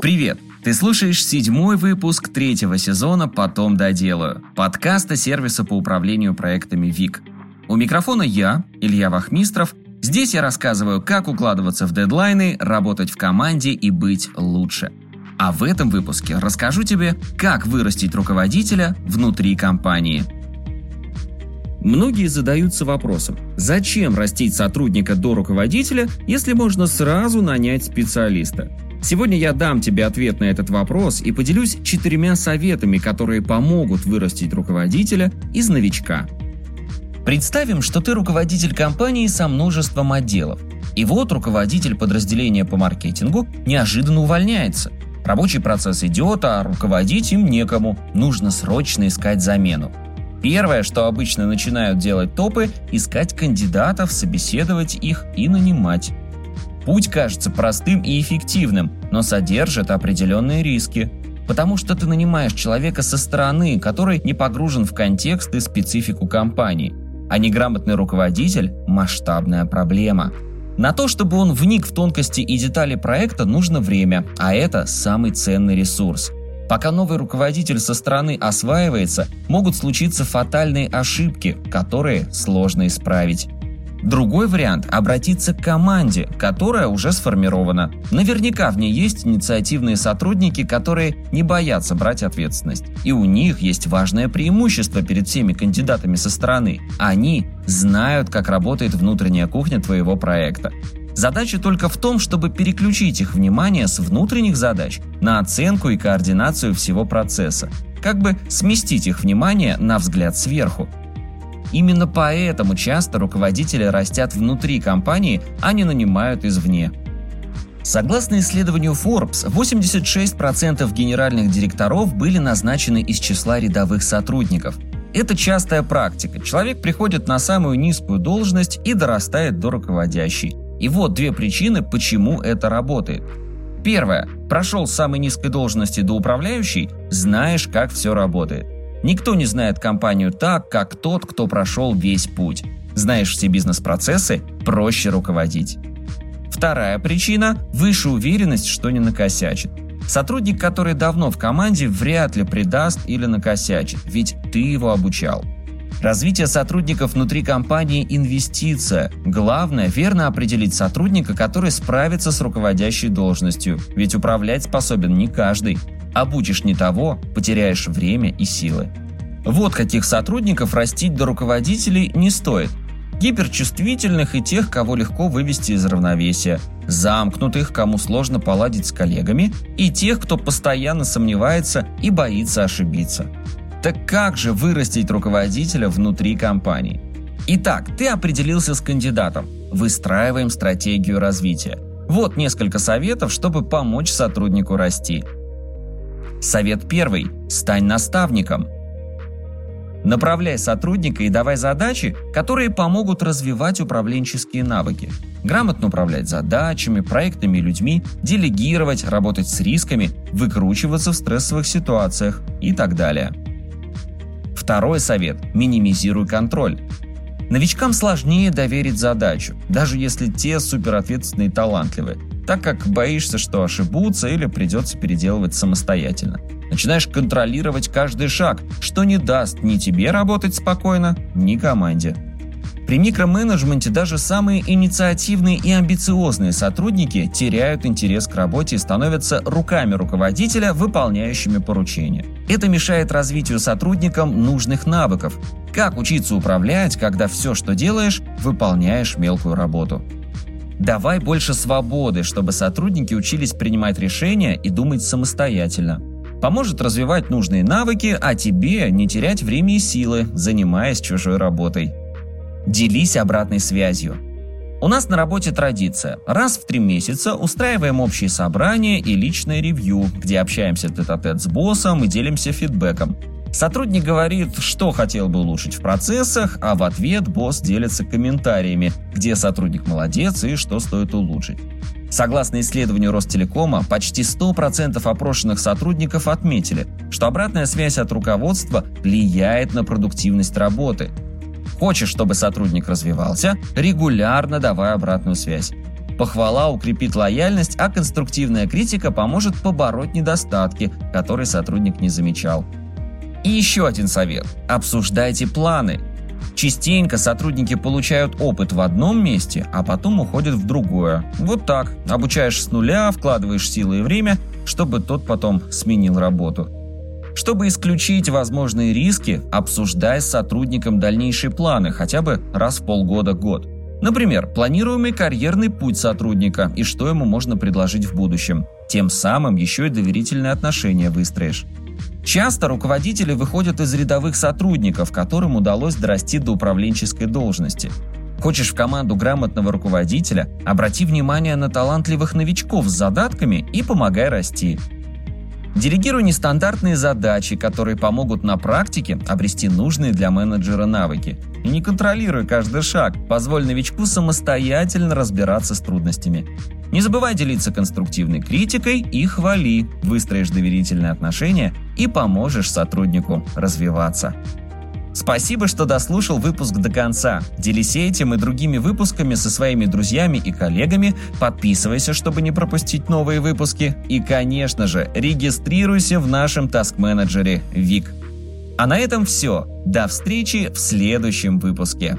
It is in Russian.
Привет! Ты слушаешь седьмой выпуск третьего сезона «Потом доделаю» подкаста сервиса по управлению проектами ВИК. У микрофона я, Илья Вахмистров. Здесь я рассказываю, как укладываться в дедлайны, работать в команде и быть лучше. А в этом выпуске расскажу тебе, как вырастить руководителя внутри компании. Многие задаются вопросом, зачем растить сотрудника до руководителя, если можно сразу нанять специалиста? Сегодня я дам тебе ответ на этот вопрос и поделюсь четырьмя советами, которые помогут вырастить руководителя из новичка. Представим, что ты руководитель компании со множеством отделов. И вот руководитель подразделения по маркетингу неожиданно увольняется. Рабочий процесс идет, а руководить им некому. Нужно срочно искать замену. Первое, что обычно начинают делать топы – искать кандидатов, собеседовать их и нанимать. Путь кажется простым и эффективным, но содержит определенные риски. Потому что ты нанимаешь человека со стороны, который не погружен в контекст и специфику компании. А неграмотный руководитель – масштабная проблема. На то, чтобы он вник в тонкости и детали проекта, нужно время, а это самый ценный ресурс. Пока новый руководитель со стороны осваивается, могут случиться фатальные ошибки, которые сложно исправить. Другой вариант – обратиться к команде, которая уже сформирована. Наверняка в ней есть инициативные сотрудники, которые не боятся брать ответственность. И у них есть важное преимущество перед всеми кандидатами со стороны. Они знают, как работает внутренняя кухня твоего проекта. Задача только в том, чтобы переключить их внимание с внутренних задач на оценку и координацию всего процесса. Как бы сместить их внимание на взгляд сверху. Именно поэтому часто руководители растят внутри компании, а не нанимают извне. Согласно исследованию Forbes, 86% генеральных директоров были назначены из числа рядовых сотрудников. Это частая практика. Человек приходит на самую низкую должность и дорастает до руководящей. И вот две причины, почему это работает. Первое. Прошел с самой низкой должности до управляющей, знаешь, как все работает. Никто не знает компанию так, как тот, кто прошел весь путь. Знаешь все бизнес-процессы, проще руководить. Вторая причина – выше уверенность, что не накосячит. Сотрудник, который давно в команде, вряд ли предаст или накосячит, ведь ты его обучал. Развитие сотрудников внутри компании – инвестиция. Главное – верно определить сотрудника, который справится с руководящей должностью, ведь управлять способен не каждый. Обучишь не того, потеряешь время и силы. Вот каких сотрудников растить до руководителей не стоит. Гиперчувствительных и тех, кого легко вывести из равновесия, замкнутых, кому сложно поладить с коллегами, и тех, кто постоянно сомневается и боится ошибиться. Так как же вырастить руководителя внутри компании? Итак, ты определился с кандидатом. Выстраиваем стратегию развития. Вот несколько советов, чтобы помочь сотруднику расти – Совет первый. Стань наставником. Направляй сотрудника и давай задачи, которые помогут развивать управленческие навыки. Грамотно управлять задачами, проектами и людьми, делегировать, работать с рисками, выкручиваться в стрессовых ситуациях и так далее. Второй совет – минимизируй контроль. Новичкам сложнее доверить задачу, даже если те суперответственные и талантливые – так как боишься, что ошибутся или придется переделывать самостоятельно. Начинаешь контролировать каждый шаг, что не даст ни тебе работать спокойно, ни команде. При микроменеджменте даже самые инициативные и амбициозные сотрудники теряют интерес к работе и становятся руками руководителя, выполняющими поручения. Это мешает развитию сотрудникам нужных навыков. Как учиться управлять, когда все, что делаешь, выполняешь мелкую работу. Давай больше свободы, чтобы сотрудники учились принимать решения и думать самостоятельно. Поможет развивать нужные навыки, а тебе не терять время и силы, занимаясь чужой работой. Делись обратной связью. У нас на работе традиция. Раз в три месяца устраиваем общие собрания и личное ревью, где общаемся тет-а-тет с боссом и делимся фидбэком. Сотрудник говорит, что хотел бы улучшить в процессах, а в ответ босс делится комментариями, где сотрудник молодец и что стоит улучшить. Согласно исследованию Ростелекома, почти 100% опрошенных сотрудников отметили, что обратная связь от руководства влияет на продуктивность работы. Хочешь, чтобы сотрудник развивался, регулярно давай обратную связь. Похвала укрепит лояльность, а конструктивная критика поможет побороть недостатки, которые сотрудник не замечал. И еще один совет. Обсуждайте планы. Частенько сотрудники получают опыт в одном месте, а потом уходят в другое. Вот так. Обучаешь с нуля, вкладываешь силы и время, чтобы тот потом сменил работу. Чтобы исключить возможные риски, обсуждай с сотрудником дальнейшие планы хотя бы раз в полгода-год. Например, планируемый карьерный путь сотрудника и что ему можно предложить в будущем. Тем самым еще и доверительные отношения выстроишь. Часто руководители выходят из рядовых сотрудников, которым удалось дорасти до управленческой должности. Хочешь в команду грамотного руководителя? Обрати внимание на талантливых новичков с задатками и помогай расти. Делегируй нестандартные задачи, которые помогут на практике обрести нужные для менеджера навыки. И не контролируй каждый шаг, позволь новичку самостоятельно разбираться с трудностями. Не забывай делиться конструктивной критикой и хвали, выстроишь доверительные отношения и поможешь сотруднику развиваться. Спасибо, что дослушал выпуск до конца. Делись этим и другими выпусками со своими друзьями и коллегами, подписывайся, чтобы не пропустить новые выпуски и, конечно же, регистрируйся в нашем таск-менеджере ВИК. А на этом все. До встречи в следующем выпуске.